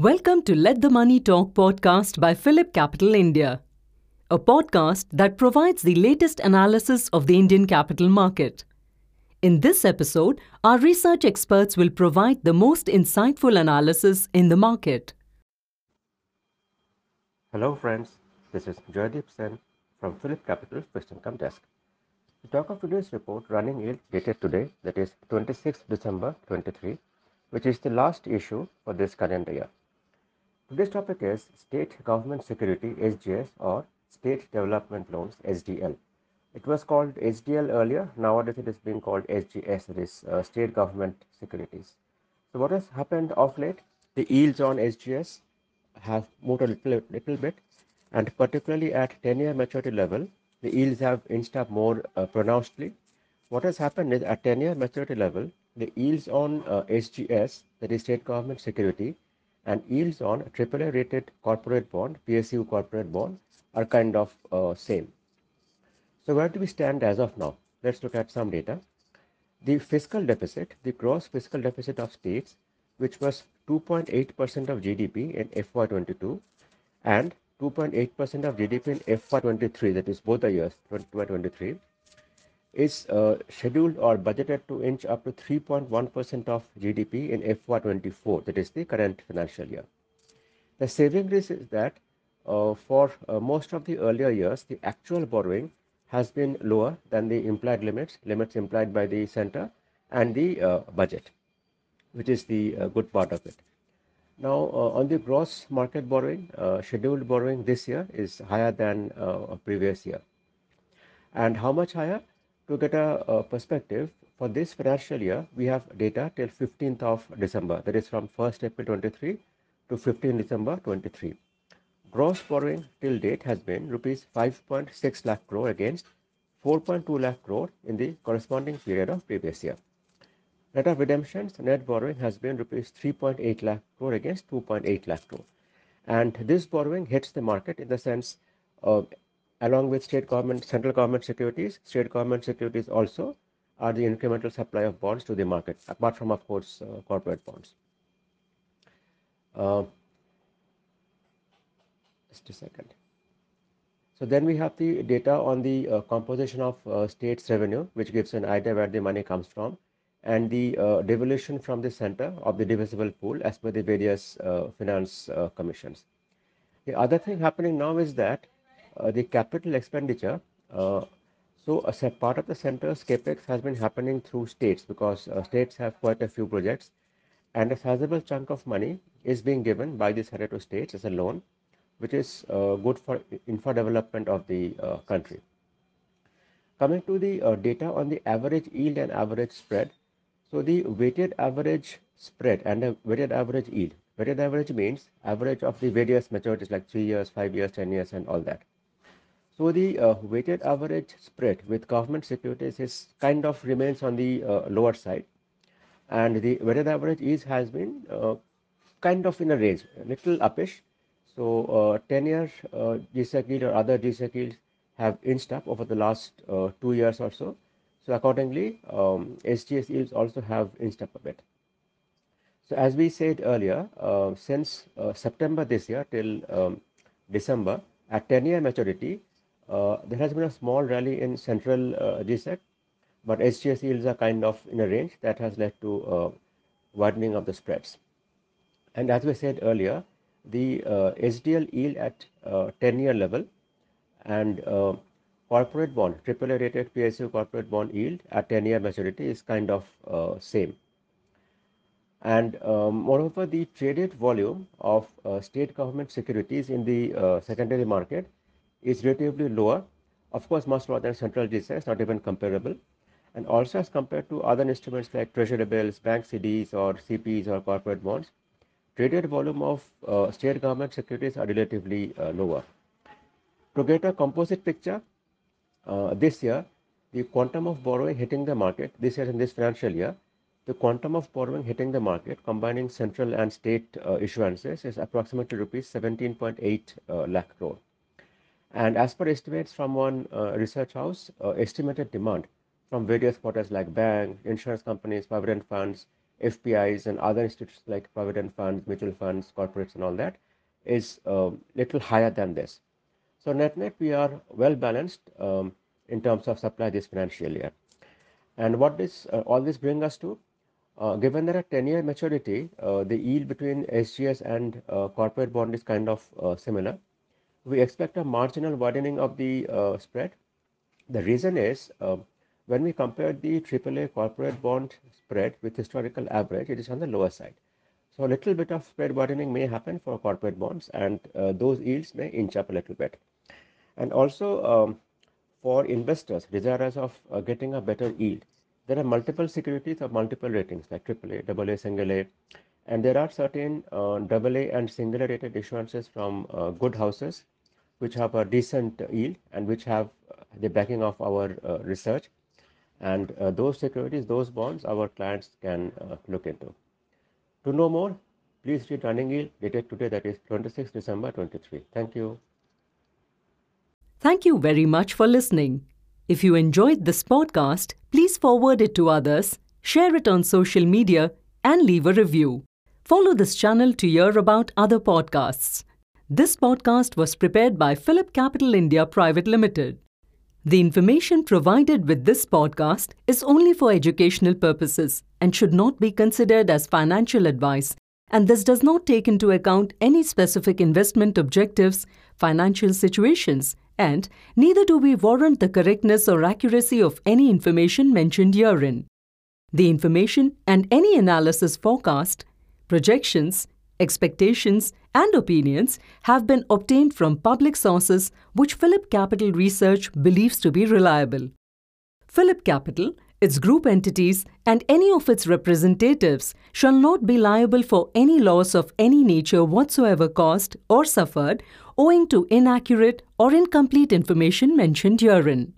Welcome to Let the Money Talk podcast by Phillip Capital India, a podcast that provides the latest analysis of the Indian capital market. In this episode, our research experts will provide the most insightful analysis in the market. Hello, friends. This is Joydeep Sen from Phillip Capital's Fixed Income Desk. The talk of today's report, running yield dated today, that is 26 December 23, which is the last issue for this calendar year. Today's topic is State Government Security SGS or State Development Loans SDL. It was called SDL earlier. Nowadays it is being called SGS, that is uh, State Government Securities. So what has happened of late? The yields on SGS have moved a little, little bit and particularly at 10-year maturity level, the yields have inched up more uh, pronouncedly. What has happened is at 10 year maturity level, the yields on uh, SGS, that is state government security, and yields on AAA rated corporate bond, PSU corporate bond, are kind of uh, same. So, where do we stand as of now? Let's look at some data. The fiscal deficit, the gross fiscal deficit of states, which was 2.8% of GDP in FY22 and 2.8% of GDP in FY23, that is both the years, 2023, is uh, scheduled or budgeted to inch up to 3.1% of GDP in FY24, that is the current financial year. The saving risk is that uh, for uh, most of the earlier years, the actual borrowing has been lower than the implied limits, limits implied by the center and the uh, budget, which is the uh, good part of it. Now, uh, on the gross market borrowing, scheduled borrowing this year is higher than previous year. And how much higher? To get a, a, perspective, for this financial year, we have data till 15th of December. That is from 1st April 23 to 15 December 23. Gross borrowing till date has been rupees 5.6 lakh crore against 4.2 lakh crore in the corresponding period of previous year. Net of redemptions, net borrowing has been rupees 3.8 lakh crore against 2.8 lakh crore. And this borrowing hits the market in the sense of, along with state government, central government securities, state government securities also are the incremental supply of bonds to the market, apart from, of course, uh, corporate bonds. Uh, just a second. So then we have the data on the uh, composition of uh, states revenue, which gives an idea where the money comes from and the uh, devolution from the center of the divisible pool as per the various uh, finance commissions. The other thing happening now is that Uh, the capital expenditure, uh, so uh, a part of the center's capex has been happening through states because uh, states have quite a few projects and a sizable chunk of money is being given by the center to states as a loan, which is uh, good for infra development of the country. Coming to the data on the average yield and average spread, so the weighted average spread and the weighted average yield. Weighted average means average of the various maturities like 3 years, 5 years, 10 years and all that. So the uh, weighted average spread with government securities is kind of remains on the uh, lower side. And the weighted average is has been uh, kind of in a range, a little uppish. So uh, 10 year uh, GSEC yield or other GSEC yields have inched up over the last uh, two years or so. So accordingly, um, SGS yields also have inched up a bit. So as we said earlier, uh, since uh, September this year till um, December, at 10-year maturity, uh, there has been a small rally in central uh, GSEC, but SGS yields are kind of in a range that has led to uh, widening of the spreads. And as we said earlier, the uh, SDL yield at 10-year level and corporate bond, AAA rated PSU corporate bond yield at 10 year maturity is kind of uh, same. And um, moreover, the traded volume of uh, state government securities in the uh, secondary market is relatively lower. Of course, much lower than central GSECs, not even comparable. And also as compared to other instruments like treasury bills, bank CDs or CPs or corporate bonds, traded volume of uh, state government securities are relatively uh, lower. To get a composite picture, uh, this year, the quantum of borrowing hitting the market, this year in this financial year, the quantum of borrowing hitting the market, combining central and state uh, issuances, is approximately rupees 17.8 uh, lakh crore. And as per estimates from one uh, research house, uh, estimated demand from various quarters like banks, insurance companies, provident funds, FPIs and other institutions like provident funds, mutual funds, corporates, and all that is a uh, little higher than this. So net net we are well balanced um, in terms of supply this financial year. And what this uh, all this bring us to? Uh, given that at 10 year maturity, uh, the yield between SGS and uh, corporate bond is kind of uh, similar. We expect a marginal widening of the uh, spread. The reason is when we compare the AAA corporate bond spread with historical average, it is on the lower side. So a little bit of spread widening may happen for corporate bonds and those yields may inch up a little bit. And also um, for investors desirous of uh, getting a better yield, there are multiple securities of multiple ratings like AAA, AA, single A, and there are certain uh, AA and single rated issuances from uh, good houses which have a decent yield and which have uh, the backing of our uh, research. And uh, those securities, those bonds, our clients can look into. To know more, please read running yield dated today, that is 26 December 23. Thank you. Thank you very much for listening. If you enjoyed this podcast, please forward it to others, share it on social media, and leave a review. Follow this channel to hear about other podcasts. This podcast was prepared by Phillip Capital India Private Limited. The information provided with this podcast is only for educational purposes and should not be considered as financial advice, and this does not take into account any specific investment objectives, financial situations, and neither do we warrant the correctness or accuracy of any information mentioned herein. The information and any analysis forecast, projections, expectations, and opinions have been obtained from public sources which Phillip Capital Research believes to be reliable. Phillip Capital, its group entities, and any of its representatives shall not be liable for any loss of any nature whatsoever caused or suffered owing to inaccurate or incomplete information mentioned herein.